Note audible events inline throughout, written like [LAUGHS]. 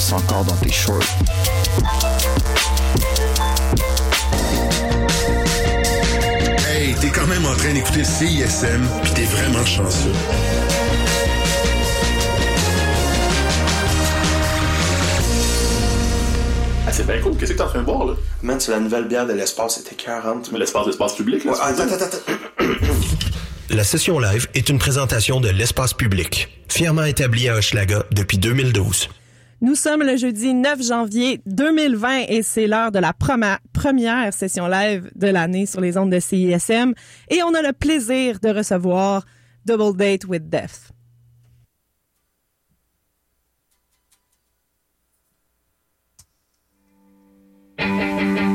passe encore dans tes shorts. Hey, t'es quand même en train d'écouter CISM, pis t'es vraiment chanceux. Ah, c'est bien cool. Qu'est-ce que t'es en train de boire, là? Man, c'est la nouvelle bière de l'espace, c'était 40. Mais l'espace, l'espace public, là. Ouais, attends, attends. La session live est une présentation de l'espace public, fièrement établie à Hochelaga depuis 2012. Nous sommes le jeudi 9 janvier 2020 et c'est l'heure de la première session live de l'année sur les ondes de CISM et on a le plaisir de recevoir Double Date with Death. [LAUGHS]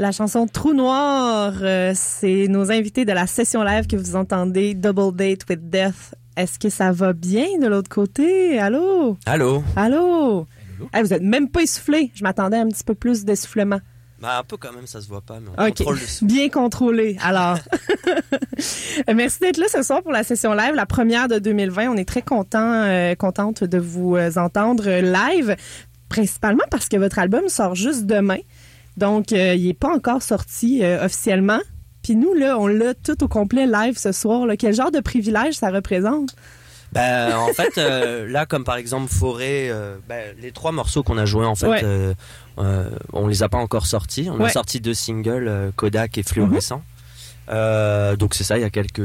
La chanson Trou Noir, euh, c'est nos invités de la session live que vous entendez, Double Date with Death. Est-ce que ça va bien de l'autre côté? Allô? Allô? Allô? Hey, vous êtes même pas essoufflé. Je m'attendais à un petit peu plus d'essoufflement. Bah, un peu quand même, ça se voit pas, mais on OK. contrôle le son. Bien contrôlé. Alors, [LAUGHS] merci d'être là ce soir pour la session live, la première de 2020. On est très content, euh, contente de vous euh, entendre live, principalement parce que votre album sort juste demain. Donc, euh, il est pas encore sorti euh, officiellement. Puis nous, là, on l'a tout au complet live ce soir. Là. Quel genre de privilège ça représente? Bah, en fait, euh, là, comme par exemple Forêt, euh, bah, les trois morceaux qu'on a joués, en fait, Ouais. euh, euh, on les a pas encore sortis. On Ouais. a sorti deux singles, euh, Kodak et Fluorescent. Euh, donc c'est ça, il y a quelques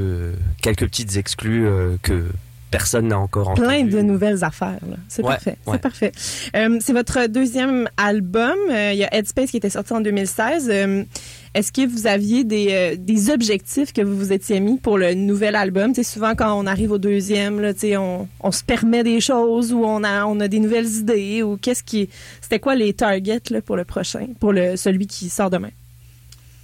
quelques petites exclus euh, que personne n'a encore entendu. Plein de nouvelles affaires. C'est Ouais, parfait. ouais. C'est parfait. Euh, c'est votre deuxième album. Euh, Il y a Headspace qui était sorti en 2016. Euh, Est-ce que vous aviez des, euh, des objectifs que vous vous étiez mis pour le nouvel album? Tu sais, souvent, quand on arrive au deuxième, là, on, on se permet des choses ou on a, on a des nouvelles idées ou qu'est-ce qui... C'était quoi les targets là, pour le prochain, pour le, celui qui sort demain?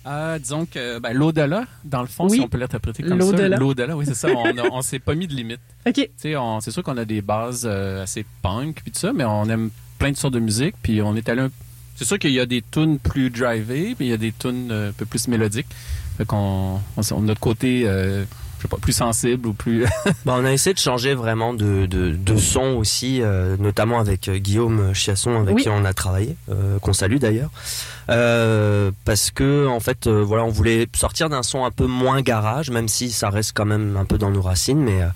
Euh, disons que ben, l'au-delà, dans le fond, Oui. si on peut l'interpréter comme ça. L'au-delà. Oui, c'est ça. On, on s'est pas mis de limite. [LAUGHS] OK. C'est sûr qu'on a des bases euh, assez punk puis tout ça, mais on aime plein de sortes de musique. Puis on est allé. un- C'est sûr qu'il y a des tunes plus drivées, puis il y a des tunes euh, un peu plus mélodiques. Fait qu'on on, on a notre côté, euh, je sais pas, plus sensible ou plus. [LAUGHS] Bah, on a essayé de changer vraiment de, de, de son aussi, euh, notamment avec euh, Guillaume Chiasson, avec Oui. qui on a travaillé, euh, qu'on salue d'ailleurs. Euh, parce que en fait, euh, voilà, on voulait sortir d'un son un peu moins garage, même si ça reste quand même un peu dans nos racines, mais euh,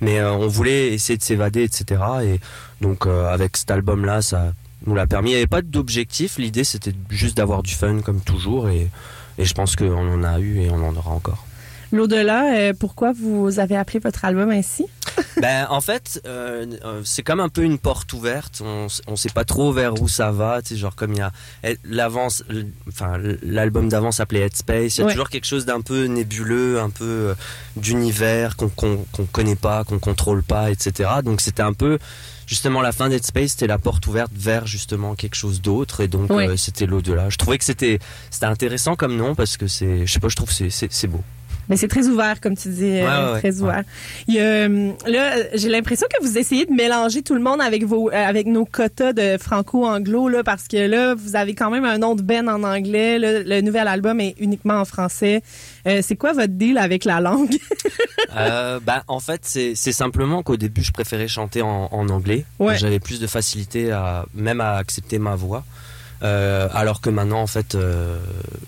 mais euh, on voulait essayer de s'évader, etc. Et donc euh, avec cet album-là, ça nous l'a permis. Il n'y avait pas d'objectif. L'idée, c'était juste d'avoir du fun comme toujours, et et je pense qu'on en a eu et on en aura encore. L'au-delà, euh, pourquoi vous avez appelé votre album ainsi? [LAUGHS] Ben en fait, euh, euh, c'est comme un peu une porte ouverte. On, on sait pas trop vers où ça va. Tu sais, genre comme il y a eh, l'avance, enfin l'album d'avant s'appelait Headspace. Il y a Ouais. toujours quelque chose d'un peu nébuleux, un peu euh, d'univers qu'on qu'on qu'on connaît pas, qu'on contrôle pas, etc. Donc c'était un peu justement la fin d'Headspace, c'était la porte ouverte vers justement quelque chose d'autre. Et donc euh, c'était l'au-delà. Je trouvais que c'était c'était intéressant comme nom parce que c'est, je sais pas, je trouve c'est beau. Mais c'est très ouvert, comme tu dis, euh, Ouais, ouais, ouais. très ouvert. Il y a, euh, là, j'ai l'impression que vous essayez de mélanger tout le monde avec vos, euh, avec nos quotas de franco-anglo, là, parce que là, vous avez quand même un nom de Ben en anglais. là, le nouvel album est uniquement en français. Euh, c'est quoi votre deal avec la langue? [LAUGHS] Euh, bah, en fait, c'est c'est simplement qu'au début, je préférais chanter en, en anglais. Ouais. J'avais plus de facilité à même à accepter ma voix. Euh, alors que maintenant, en fait, euh,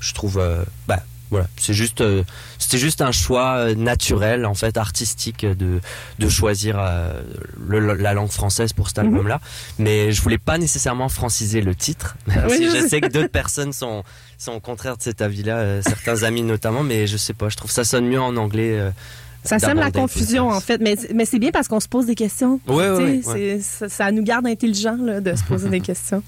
je trouve, euh, bah, voilà, c'est juste, euh, c'était juste un choix euh, naturel, en fait, artistique de de choisir euh, le- la langue française pour Mhm. cet album-là. Mais je voulais pas nécessairement franciser le titre. [LAUGHS] Oui, si je sais. que d'autres personnes sont sont au contraire de cet avis-là, euh, certains amis notamment. Mais je sais pas, je trouve ça sonne mieux en anglais. euh, Ça sème la confusion, en fait. Mais, mais c'est bien parce qu'on se pose des questions. Sais, ouais. c'est- Ça, ça nous garde intelligents là, de se poser des [LAUGHS] questions.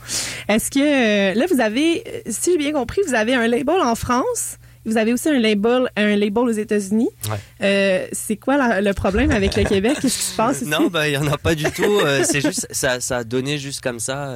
Est-ce que euh, là, vous avez, euh, si j'ai bien compris, vous avez un label en France. Vous avez aussi un label, un label aux États-Unis. Ouais. Euh, c'est quoi la- le problème avec le Québec? Qu'est-ce qui se passe ici? Non, bah il y en a pas du tout. euh, c'est juste ça, ça a donné juste comme ça.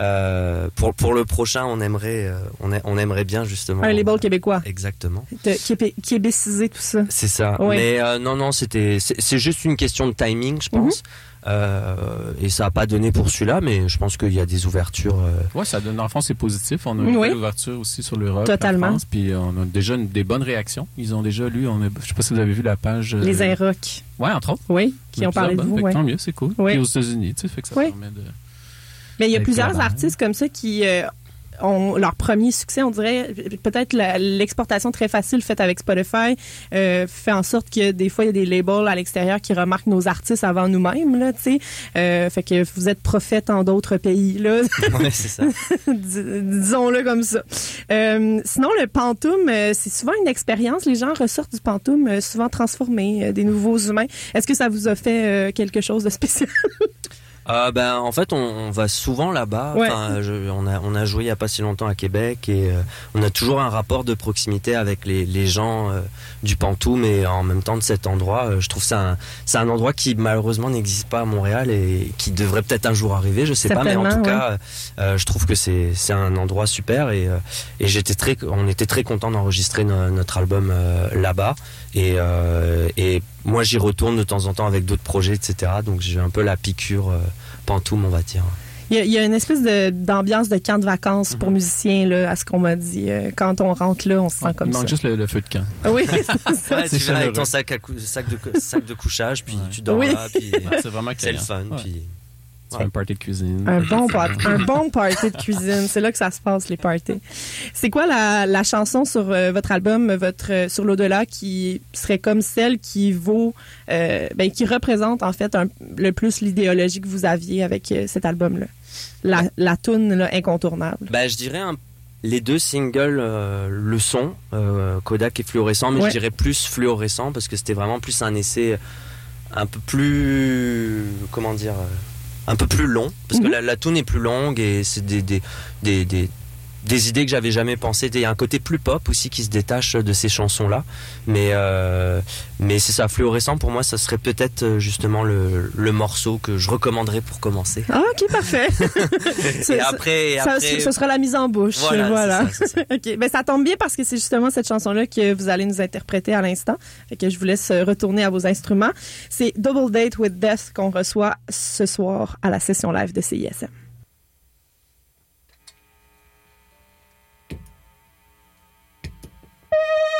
euh, pour pour le prochain, on aimerait on, a- on aimerait bien justement. Un label québécois. Exactement. De Québé- québécisé tout ça. C'est ça. Ouais. Mais non non, c'était c'est juste une question de timing, je pense. Mhm. Euh, et ça a pas donné pour celui-là, mais je pense qu'il y a des ouvertures. euh, ouais, ça donne, dans le fond, c'est positif. On a une Oui. belle ouverture aussi sur l'Europe. Totalement. France, puis on a déjà une- des bonnes réactions. Ils ont déjà lu, on a, je sais pas si vous avez vu la page. euh, Les Inrocks. Ouais, entre autres. Oui, qui ont parlé de plusieurs vous. ouais. Tant mieux, c'est cool. Ouais. Puis aux États-Unis, tu sais, fait que ça permet de. Mais il y a Avec plusieurs artistes comme ça qui euh, ont leur premier succès, on dirait. Peut-être l'exportation très facile faite avec Spotify euh, fait en sorte que des fois, il y a des labels à l'extérieur qui remarquent nos artistes avant nous-mêmes, là, tu sais. Euh, fait que vous êtes prophète en d'autres pays, là. [LAUGHS] ouais, c'est ça. [LAUGHS] Dis- Disons-le comme ça. Euh, sinon, le pantoum, euh, c'est souvent une expérience. Les gens ressortent du pantoum euh, souvent transformés, euh, des nouveaux humains. Est-ce que ça vous a fait euh, quelque chose de spécial? [LAUGHS] Euh, ben, en fait, on, on va souvent là-bas. Ouais. Enfin, je- on, a, on a joué il a pas si longtemps à Québec et euh, on a toujours un rapport de proximité avec les, les gens euh, du Pantou, mais en même temps de cet endroit. euh, je trouve que c'est un, endroit qui malheureusement n'existe pas à Montréal et qui devrait peut-être un jour arriver. Je sais pas, mais en tout cas, euh, je trouve que c'est un endroit super et, euh, et j'étais très, on était très content d'enregistrer no- notre album euh, là-bas et, euh, et moi j'y retourne de temps en temps avec d'autres projets, etc. Donc j'ai un peu la piqûre euh, pantoum, on va dire. Il y a, il y a une espèce d'ambiance de, camp de vacances Mhm. pour musiciens, là, à ce qu'on m'a dit. Euh, Quand on rentre là, on se sent Il comme manque ça. juste le, le feu de camp. Oui, [LAUGHS] c'est ça. Ouais, c'est tu viens avec ton sac, à cou- sac, de, cou- sac de couchage, puis Ouais. tu dors Oui. là, puis c'est vraiment c'est le fun. Ouais. Puis... Tu fais un party de cuisine. Un bon, par- un bon party de cuisine. C'est là que ça se passe, les parties. C'est quoi la, la chanson sur euh, votre album, votre euh, sur l'au-delà, qui serait comme celle qui vaut, euh, ben, qui représente en fait un- le plus l'idéologie que vous aviez avec euh, cet album-là? La, la toune là, incontournable. Bah, je dirais un- les deux singles euh, le sont, euh, Kodak et Fluorescent, mais Ouais. je dirais plus Fluorescent parce que c'était vraiment plus un essai un peu plus, comment dire, euh, un peu plus long, parce que Mhm. la, la tune est plus longue et c'est des, des, des, des, des idées que j'avais jamais pensées. Il y a un côté plus pop aussi qui se détache de ces chansons-là, mais, euh, mais c'est ça, Fluorescent pour moi, ça serait peut-être euh, justement le, le morceau que je recommanderais pour commencer. Ah, ok, parfait. [LAUGHS] [LAUGHS] Et après, et ça, après ce sera la mise en bouche. Voilà, Voilà. ça, ça. [LAUGHS] OK. Ben, ça tombe bien parce que c'est justement cette chanson-là que vous allez nous interpréter à l'instant. Que je vous laisse euh, retourner à vos instruments. C'est Double Date with Death qu'on reçoit ce soir à la session live de CISM. Yeah. [LAUGHS]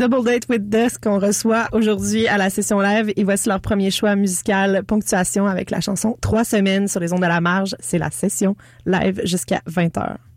Double Date with Dusk qu'on reçoit aujourd'hui à la session live et voici leur premier choix musical Ponctuation avec la chanson Trois semaines sur les ondes de la marge. C'est la session live jusqu'à 20h. Trois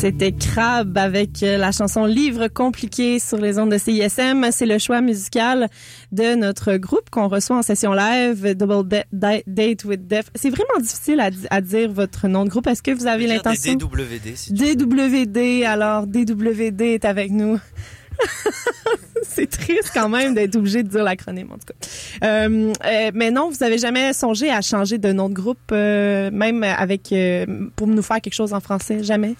C'était Crab avec euh, la chanson Livre compliqué sur les ondes de CISM. C'est le choix musical de notre groupe qu'on reçoit en session live, Double Da- Da- Date with Def. C'est vraiment difficile à, di- à dire votre nom de groupe. Est-ce que vous avez l'intention? DWD, si. DWD, alors DWD est avec nous. [LAUGHS] c'est triste quand même d'être obligé de dire l'acronyme en tout cas. Euh, euh, mais non, vous avez jamais songé à changer de nom de groupe, euh, même avec pour nous faire quelque chose en français, jamais?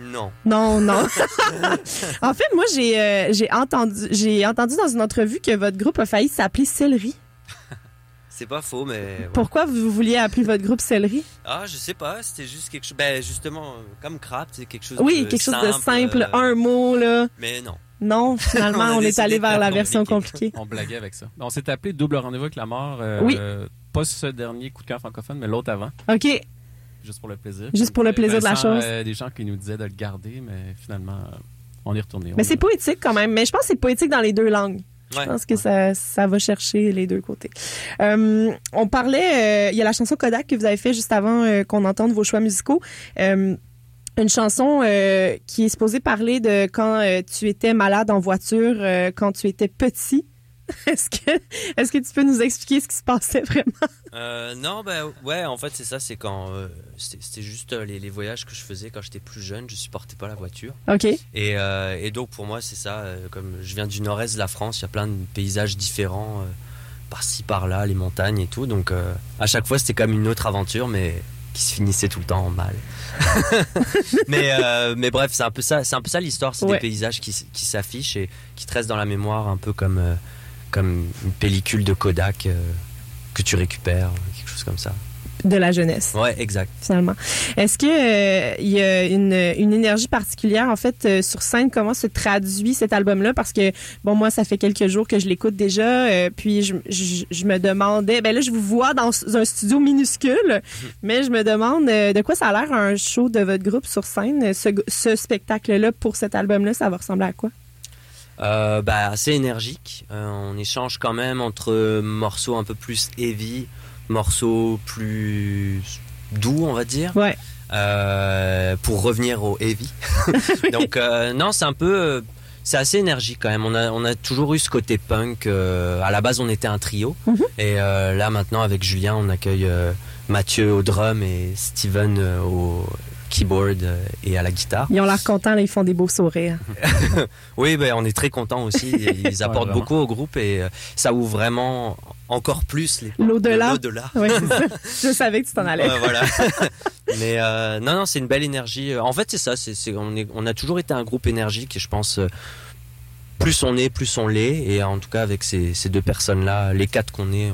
Non. Non, non. [LAUGHS] en fait, moi j'ai euh, j'ai entendu j'ai entendu dans une entrevue que votre groupe a failli s'appeler Céleri. [LAUGHS] c'est pas faux, mais. ouais. Pourquoi vous vouliez appeler votre groupe Céleri? Ah, je sais pas, c'était juste quelque chose. Ben, justement, comme Crap, c'est quelque chose Oui, de quelque chose de simple, euh, un mot, là. Mais non. Non, [LAUGHS] finalement, On est allé vers la version compliqué. compliquée. On blaguait avec ça. On s'est appelé Double Rendez-vous avec la mort. euh, Oui. pas ce dernier coup de cœur francophone, mais l'autre avant. OK. Juste pour le plaisir. Juste pour le plaisir de la chose. euh, des gens qui nous disaient de le garder, mais finalement, euh, on est retourné. Mais c'est poétique quand même. Mais je pense que c'est poétique dans les deux langues. Ouais. Je pense que ça, ça va chercher les deux côtés. Euh, on parlait, euh, il y a la chanson Kodak que vous avez fait juste avant euh, qu'on entende vos choix musicaux. Euh, une chanson euh, qui est supposée parler de quand euh, tu étais malade en voiture, euh, quand tu étais petit. [LAUGHS] Est-ce que, est-ce que tu peux nous expliquer ce qui se passait vraiment? Euh, non, ben ouais, en fait, c'est ça, c'est quand. euh, c'était juste euh, les, les voyages que je faisais quand j'étais plus jeune, je supportais pas la voiture. OK. Et, euh, et donc, pour moi, c'est ça, comme je viens du nord-est de la France, il y a plein de paysages différents, par-ci, par-là, les montagnes et tout. Donc, à chaque fois, c'était comme une autre aventure, mais qui se finissait tout le temps en mal. [LAUGHS] mais, euh, mais bref, c'est un peu ça, c'est un peu ça l'histoire, c'est Ouais. des paysages qui, qui s'affichent et qui te restent dans la mémoire, un peu comme, euh, comme une pellicule de Kodak euh, que tu récupères, quelque chose comme ça. De la jeunesse. Ouais, exact. finalement. Est-ce que euh, y a une, une énergie particulière en fait euh, sur scène? Comment se traduit cet album-là? Parce que bon moi ça fait quelques jours que je l'écoute déjà euh, puis je, je, je me demandais ben là je vous vois dans un studio minuscule mais je me demande de quoi ça a l'air un show de votre groupe sur scène? Ce, ce spectacle-là pour cet album-là ça va ressembler à quoi? Euh, bah, assez énergique. Euh, on échange quand même entre morceaux un peu plus heavy, morceaux plus doux, on va dire, Ouais. euh, pour revenir au heavy. [LAUGHS] [LAUGHS] Donc non, c'est un peu, c'est assez énergique quand même. On a, on a toujours eu ce côté punk. à la base, on était un trio, Mhm. et là maintenant avec Julien, on accueille Mathieu au drum et Steven au keyboard euh, et à la guitare. ils ont l'air contents là, ils font des beaux sourires [LAUGHS] Oui, ben, on est très contents aussi. Ils [LAUGHS] apportent beaucoup au groupe et euh, ça ouvre vraiment encore plus les L'au-delà. ça [LAUGHS] je savais que tu t'en allais voilà. Mais euh, non, non, c'est une belle énergie. En fait, c'est ça. C'est, c'est- on, est, on a toujours été un groupe énergique et je pense plus on est, plus on l'est. Et en tout cas, avec ces, ces deux personnes-là, les quatre qu'on est,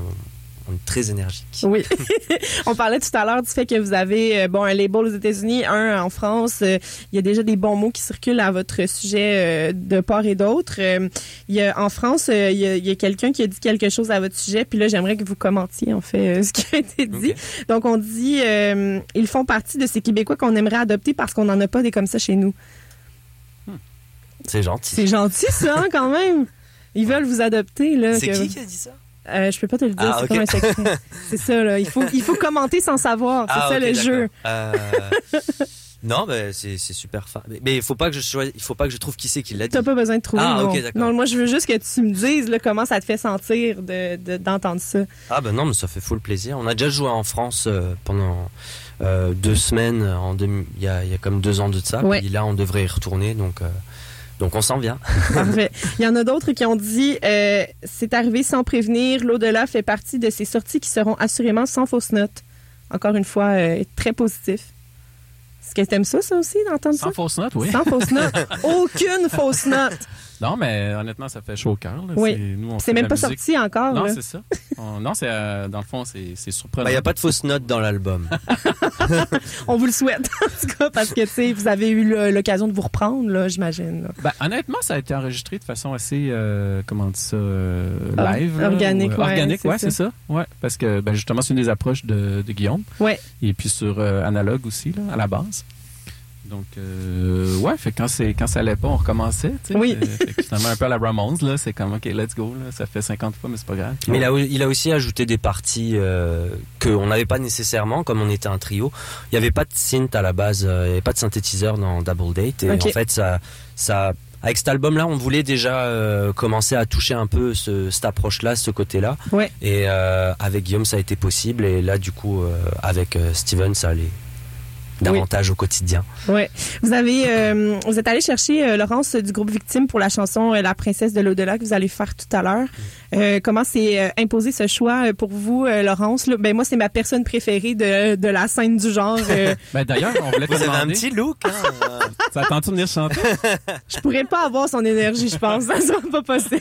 on, est très énergique. Oui. [LAUGHS] On parlait tout à l'heure du fait que vous avez euh, bon un label aux États-Unis, un en France. Euh, Il y a déjà des bons mots qui circulent à votre sujet euh, de part et d'autre. Il y a, en France, il y a, quelqu'un qui a dit quelque chose à votre sujet. Puis là, j'aimerais que vous commentiez en fait [LAUGHS] ce qui a été dit. Donc, on dit euh, ils font partie de ces Québécois qu'on aimerait adopter parce qu'on n'en a pas des comme ça chez nous. C'est gentil. C'est gentil ça hein, quand même. Ils veulent vous adopter là. C'est que- qui qui a dit ça? Euh, je peux pas te le dire, Ah, c'est ok. comme un secret. [LAUGHS] c'est ça là. Il faut il faut commenter sans savoir. C'est Ah, ça le jeu. Euh, non, ben, c'est, super fin. Mais- Mais il faut pas que je il faut pas que je trouve qui c'est qui l'a dit. T'as pas besoin de trouver. Ah, non. ok, d'accord. non, moi je veux juste que tu me dises là, comment ça te fait sentir de, de- d'entendre ça. Ah ben non, mais ça fait full plaisir. On a déjà joué en France euh, pendant euh, deux semaines, en il y a, il y a comme deux ans de ça. Ouais. Puis là, on devrait y retourner, donc, donc on s'en vient. [LAUGHS] Parfait. Il y en a d'autres qui ont dit euh, c'est arrivé sans prévenir. L'au-delà fait partie de ces sorties qui seront assurément sans fausse note. Encore une fois, euh, très positif. Est-ce que t'aimes ça, ça aussi, d'entendre Sans ça? fausse note, oui. Sans fausse note. [LAUGHS] Aucune fausse note. Non, mais honnêtement, ça fait chaud au cœur. Oui. C'est- même pas musique. sorti encore. Non, c'est ça. On- non, c'est euh, dans le fond, c'est c'est surprenant. Il n'y a pas de fausses notes dans l'album. [LAUGHS] On vous le souhaite, en tout cas, parce que tu sais, vous avez eu l'occasion de vous reprendre, là, j'imagine. Ben, honnêtement, ça a été enregistré de façon assez, euh, comment on dit ça, euh, live. organique, ou, euh, ouais, organique, c'est ouais, ça. c'est ça. Ouais, parce que ben, justement, c'est une des approches de, de Guillaume. Ouais. Et puis sur euh, analogue aussi, là, à la base. Donc, euh, ouais, fait quand, c'est, quand ça allait pas, on recommençait. tu sais. Oui. Euh, fait que finalement, un peu à la Ramones, là, c'est comme, OK, let's go. Là, ça fait 50 fois, mais c'est pas grave. Mais il a, il a aussi ajouté des parties euh, qu'on n'avait pas nécessairement, comme on était un trio. Il n'y avait pas de synth à la base, euh, il n'y avait pas de synthétiseur dans Double Date. Et en fait, ça, ça, avec cet album-là, on voulait déjà euh, commencer à toucher un peu ce, cette approche-là, ce côté-là. Ouais. Et euh, avec Guillaume, ça a été possible. Et là, du coup, euh, avec Steven, ça allait davantage au quotidien. Ouais. Vous avez, euh, vous êtes allé chercher euh, Laurence du groupe Victime pour la chanson euh, La princesse de l'au-delà que vous allez faire tout à l'heure. Euh, comment s'est euh, imposé ce choix euh, pour vous, euh, Laurence? Là? Ben moi, c'est ma personne préférée de, de la scène du genre. euh, [LAUGHS] Ben, d'ailleurs, on voulait te Vous avez un demander, petit look. hein, [LAUGHS] Ça attend-tu de venir chanter? [LAUGHS] je pourrais pas avoir son énergie, je pense. Ça sera pas possible.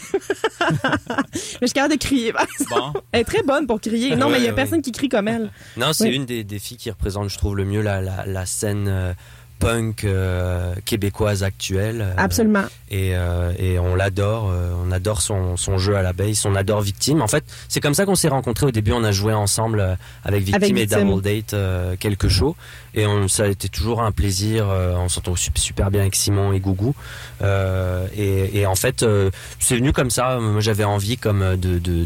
mais je suis capable de crier. Bon. Elle est très bonne pour crier. Non, mais il y a Ouais, personne qui crie comme elle. Non, c'est Oui. une des, des filles qui représente, je trouve, le mieux la, la, la scène euh, punk euh, québécoise actuelle. euh, Absolument. et, euh, et on l'adore, on adore son, son jeu à la base, on adore Victime. En fait, c'est comme ça qu'on s'est rencontrés. Au début, on a joué ensemble avec Victime Avec et. Double Date quelques shows, et on, ça a été toujours un plaisir. on s'entend su- super bien avec Simon et Gougou, Euh, et, et en fait, c'est venu comme ça. Moi, j'avais envie comme de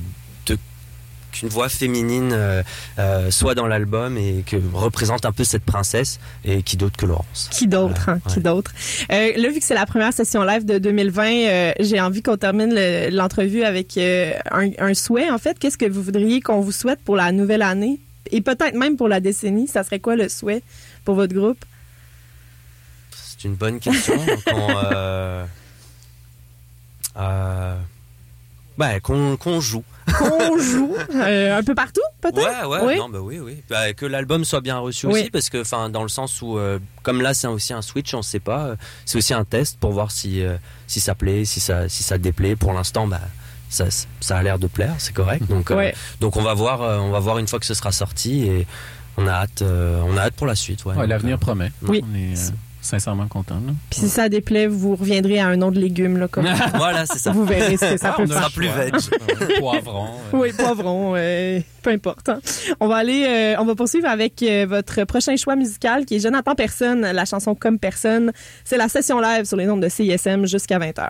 qu'une voix féminine euh, euh, soit dans l'album et que représente un peu cette princesse et qui d'autre que Laurence. Qui d'autre, hein? Ouais. Qui d'autre? Euh, là, vu que c'est la première session live de 2020, euh, j'ai envie qu'on termine le- l'entrevue avec euh, un, un souhait. En fait, qu'est-ce que vous voudriez qu'on vous souhaite pour la nouvelle année? Et peut-être même pour la décennie. Ça serait quoi le souhait pour votre groupe? C'est une bonne question. euh, [LAUGHS] euh, ouais, qu'on joue. Qu'on joue euh, un peu partout, peut-être? Ouais, ouais, Oui. non, bah oui, oui. Bah, que l'album soit bien reçu Oui. aussi, parce que, enfin, dans le sens où, euh, comme là, c'est aussi un switch, on sait pas. euh, c'est aussi un test pour voir si euh, si ça plaît, si ça si ça déplaît. Pour l'instant, bah. Ça, ça a l'air de plaire, c'est correct. Donc, euh, Ouais. donc on va voir, euh, on va voir une fois que ce sera sorti et on a hâte, euh, on a hâte pour la suite. Ouais, Ouais, Donc, l'avenir euh, promet. Oui. On est euh, sincèrement contents. là. Puis si ça déplaît, vous reviendrez à un nom de légumes, là, comme [LAUGHS] voilà, c'est ça. vous verrez ce que ça Ah, peut on faire. sera plus veg. Poivron. [LAUGHS] euh, Oui, poivron, euh, peu importe. hein. On va aller, euh, on va poursuivre avec euh, votre prochain choix musical qui est Jonathan Personne, la chanson Comme Personne. C'est la session live sur les ondes de CISM jusqu'à 20h.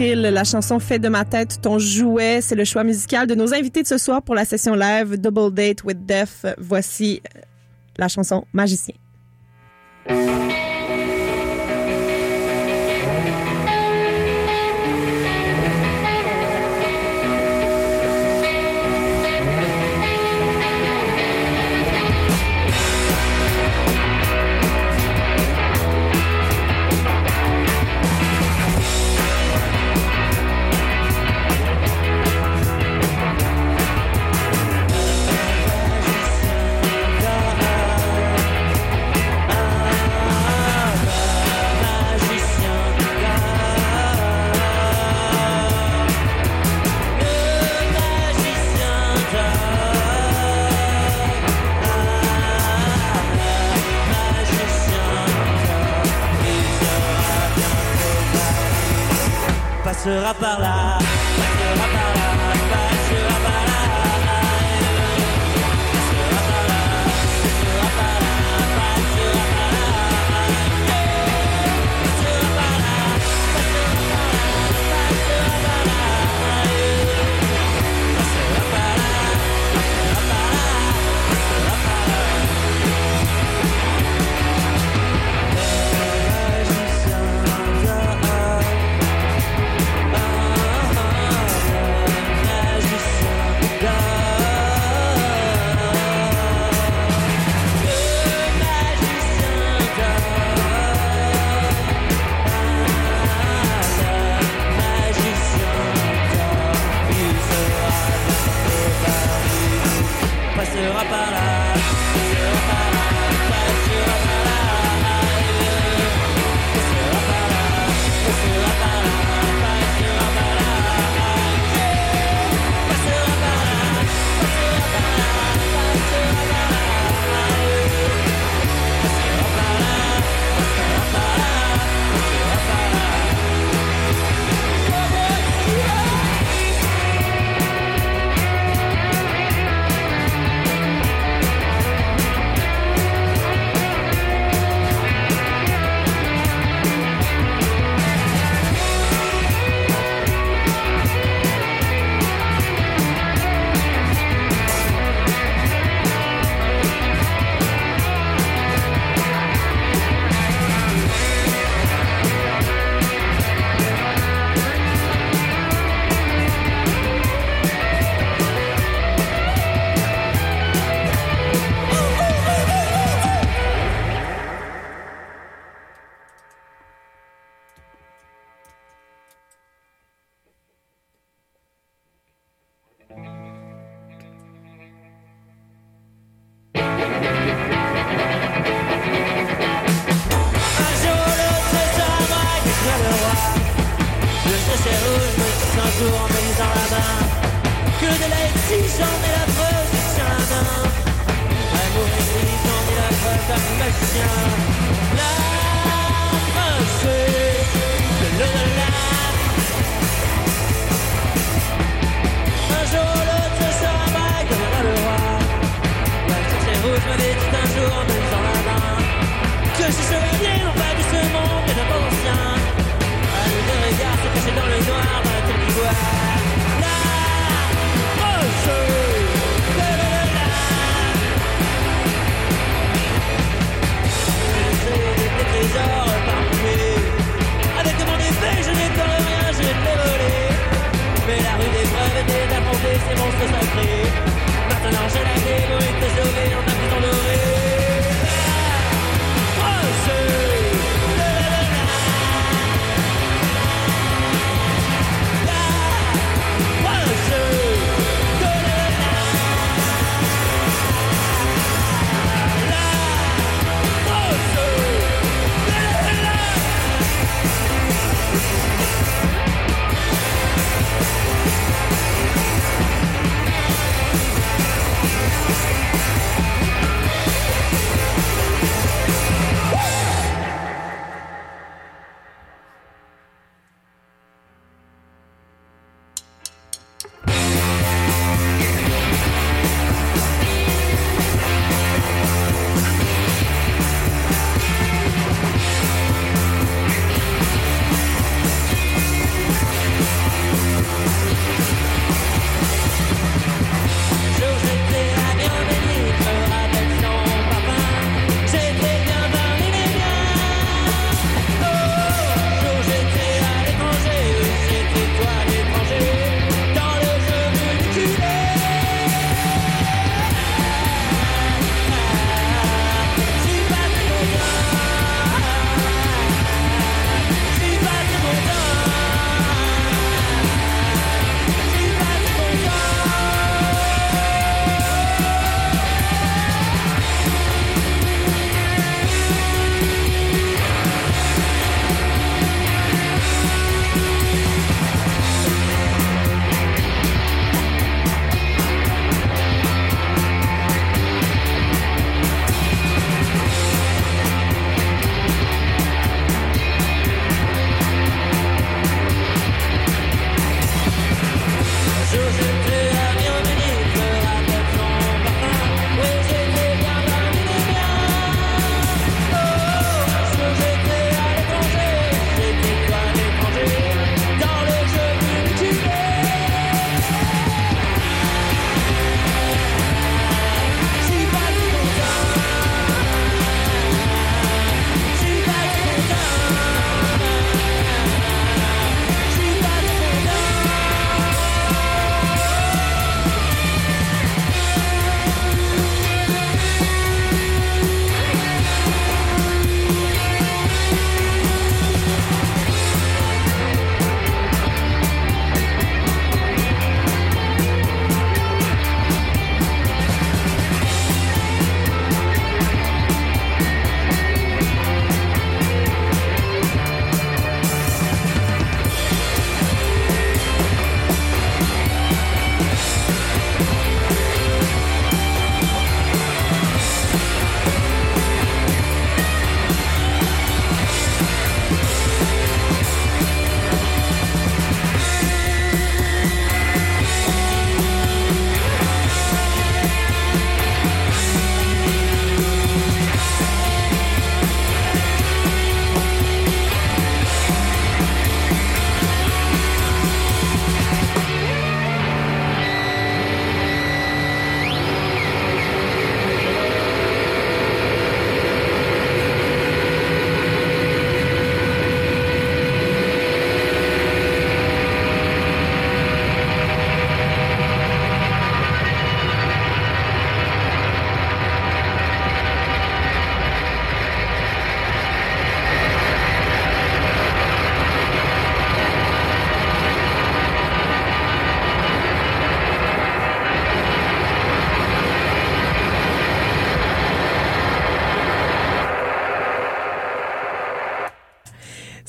La chanson Fait de ma tête ton jouet, c'est le choix musical de nos invités de ce soir pour la session live Double Date with Death. Voici euh, la chanson Magicien. parlar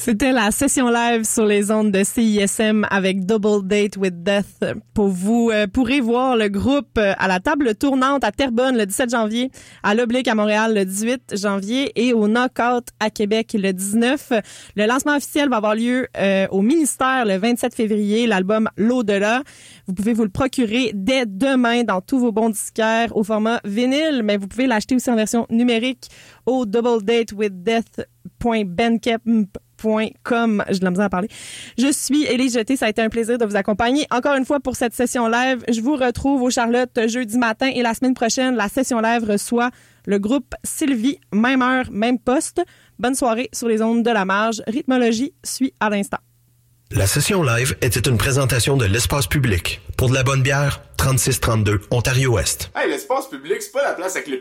C'était la session live sur les ondes de CISM avec Double Date with Death. Pour vous euh, pourrez voir le groupe euh, à la table tournante à Terrebonne le 17 janvier, à l'Oblique à Montréal le 18 janvier et au Knockout à Québec le 19. Le lancement officiel va avoir lieu euh, au ministère le 27 février. L'album L'au-delà. Vous pouvez vous le procurer dès demain dans tous vos bons disquaires au format vinyle, mais vous pouvez l'acheter aussi en version numérique au J'ai de la misère à parler. Je suis Élise Jeté. Ça a été un plaisir de vous accompagner encore une fois pour cette session live. Je vous retrouve au Charlotte jeudi matin et la semaine prochaine, la session live reçoit le groupe Sylvie, même heure, même poste. Bonne soirée sur les ondes de la marge. Rythmologie suit à l'instant. La session live était une présentation de l'espace public. Pour de la bonne bière, 3632 Ontario-Ouest. Hey, l'espace public, c'est pas la place avec le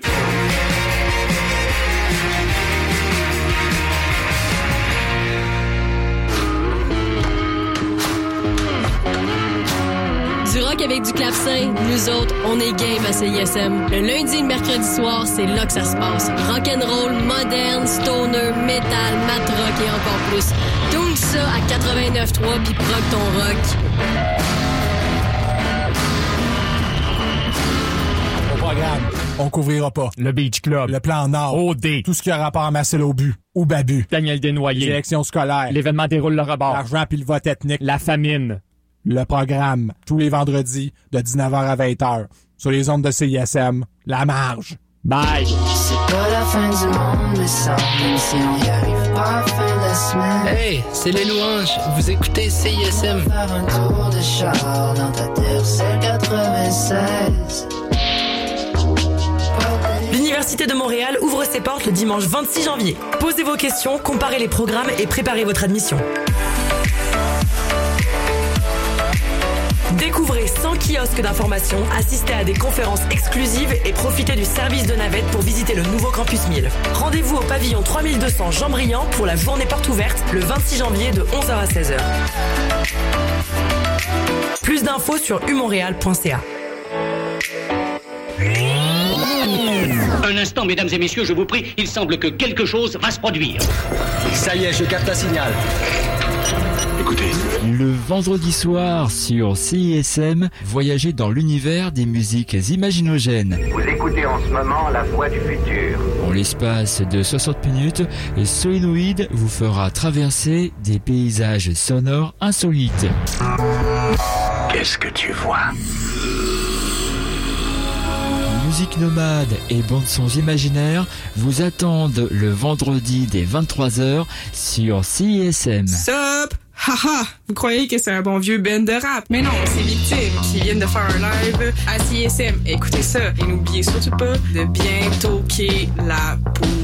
avec du clavecin, nous autres, on est game à CISM. Le lundi et le mercredi soir, c'est là que ça se passe. Rock'n'roll, moderne, stoner, metal, mat rock et encore plus. Tout ça à 89.3 puis proc ton rock. Au programme, on couvrira pas. Le Beach Club. Le plan Nord. OD. Tout ce qui a rapport à Marcel Aubu ou Babu. Daniel Desnoyers. L'élection scolaire. L'événement déroule le rebord. L'argent puis le vote ethnique. La famine. Le programme, tous les vendredis, de 19h à 20h. Sur les ondes de CISM. La marge. Bye. C'est pas la fin du monde, mais ça, même si on y arrive pas à la fin de la semaine. Hey, c'est les louanges. Vous écoutez CISM. Faire un tour de char dans ta terre, c'est 96. L'Université de Montréal ouvre ses portes le dimanche 26 janvier. Posez vos questions, comparez les programmes et préparez votre admission. Kiosques d'information, assistez à des conférences exclusives et profitez du service de navette pour visiter le nouveau campus 1000. Rendez-vous au pavillon 3200 Jean-Briand pour la journée porte ouverte le 26 janvier de 11h à 16h. Plus d'infos sur umontréal.ca. Un instant, mesdames et messieurs, je vous prie, il semble que quelque chose va se produire. Ça y est, je capte un signal. Écoutez. Le vendredi soir sur CISM, voyagez dans l'univers des musiques imaginogènes. Vous écoutez en ce moment la voix du futur. En l'espace de 60 minutes, Solenoid vous fera traverser des paysages sonores insolites. Qu'est-ce que tu vois? Musique nomade et bandes sons imaginaires vous attendent le vendredi dès 23h sur CISM. Sup? Haha! Vous croyez que c'est un bon vieux band de rap? Mais non, c'est Victime qui viennent de faire un live à CISM. Écoutez ça et n'oubliez surtout pas de bien toquer la bouffe.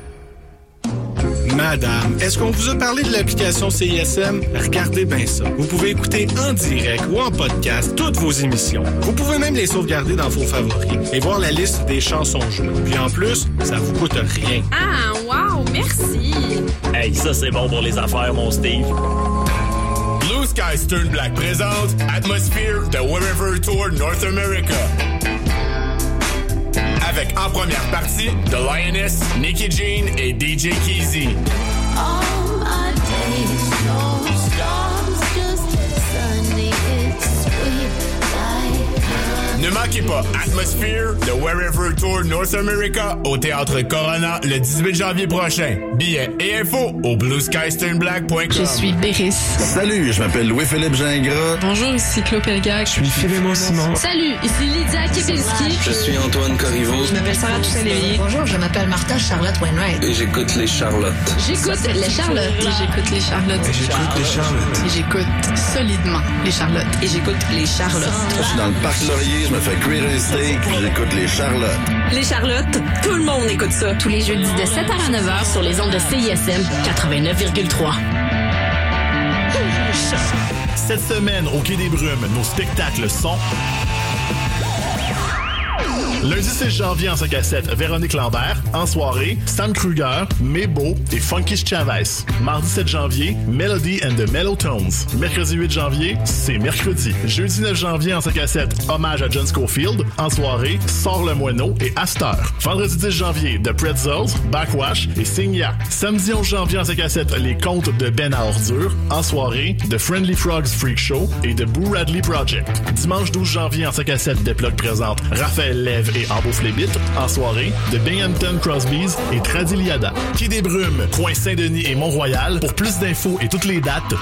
Madame, est-ce qu'on vous a parlé de l'application CISM? Regardez bien ça. Vous pouvez écouter en direct ou en podcast toutes vos émissions. Vous pouvez même les sauvegarder dans vos favoris et voir la liste des chansons jouées. Puis en plus, ça vous coûte rien. Ah, wow, merci. Hey, ça c'est bon pour les affaires, mon Steve. Blue Sky Stern Black présente Atmosphere The Wherever Tour North America. Avec en première partie The Lioness, Nicky Jean et DJ Keezy. Ne manquez pas Atmosphere The Wherever Tour North America au Théâtre Corona le 18 janvier prochain. Billets et infos au blueskysternblack.com. Je suis Béris. Salut, je m'appelle Louis-Philippe Gingras. Bonjour, ici Claude Pelgag. Je suis Philémon Simon. Salut, ici Lydia Kepinski. Je suis Antoine Corriveau. Je m'appelle Sarah Toussaint-Lévy. Bonjour, je m'appelle Martha Charlotte Wainwright. Et j'écoute les Charlottes. J'écoute les Charlottes. Et j'écoute les Charlottes. Et j'écoute les Charlottes. Et j'écoute solidement les Charlottes. Et j'écoute les Charlottes. Je suis dans le parc Laurier, je me fait cuire un steak, j'écoute les Charlottes. Les Charlottes, tout le monde écoute ça. Tous les jeudis de 7h à 9h sur les ondes de CISM 89,3. Cette semaine, au Quai des Brumes, nos spectacles sont... Lundi 6 janvier en 5 à 7, Véronique Lambert. En soirée, Sam Kruger, Mebo et Funky Chavez. Mardi 7 janvier, Melody and the Mellotones. Mercredi 8 janvier, c'est mercredi. Jeudi 9 janvier en 5 à 7, hommage à John Schofield. En soirée, Sort le moineau et Astor. Vendredi 10 janvier, The Pretzels, Backwash et Signa. Samedi 11 janvier en 5 à 7, les contes de Ben à ordure. En soirée, The Friendly Frogs Freak Show et The Boo Radley Project. Dimanche 12 janvier en 5 à 7, Deploc présente Raphaël Lève et Ambouf les Bites. En soirée, The Binghamton Crosbys et Tradiliada. Quai des Brumes, Coin Saint-Denis et Mont-Royal. Pour plus d'infos et toutes les dates,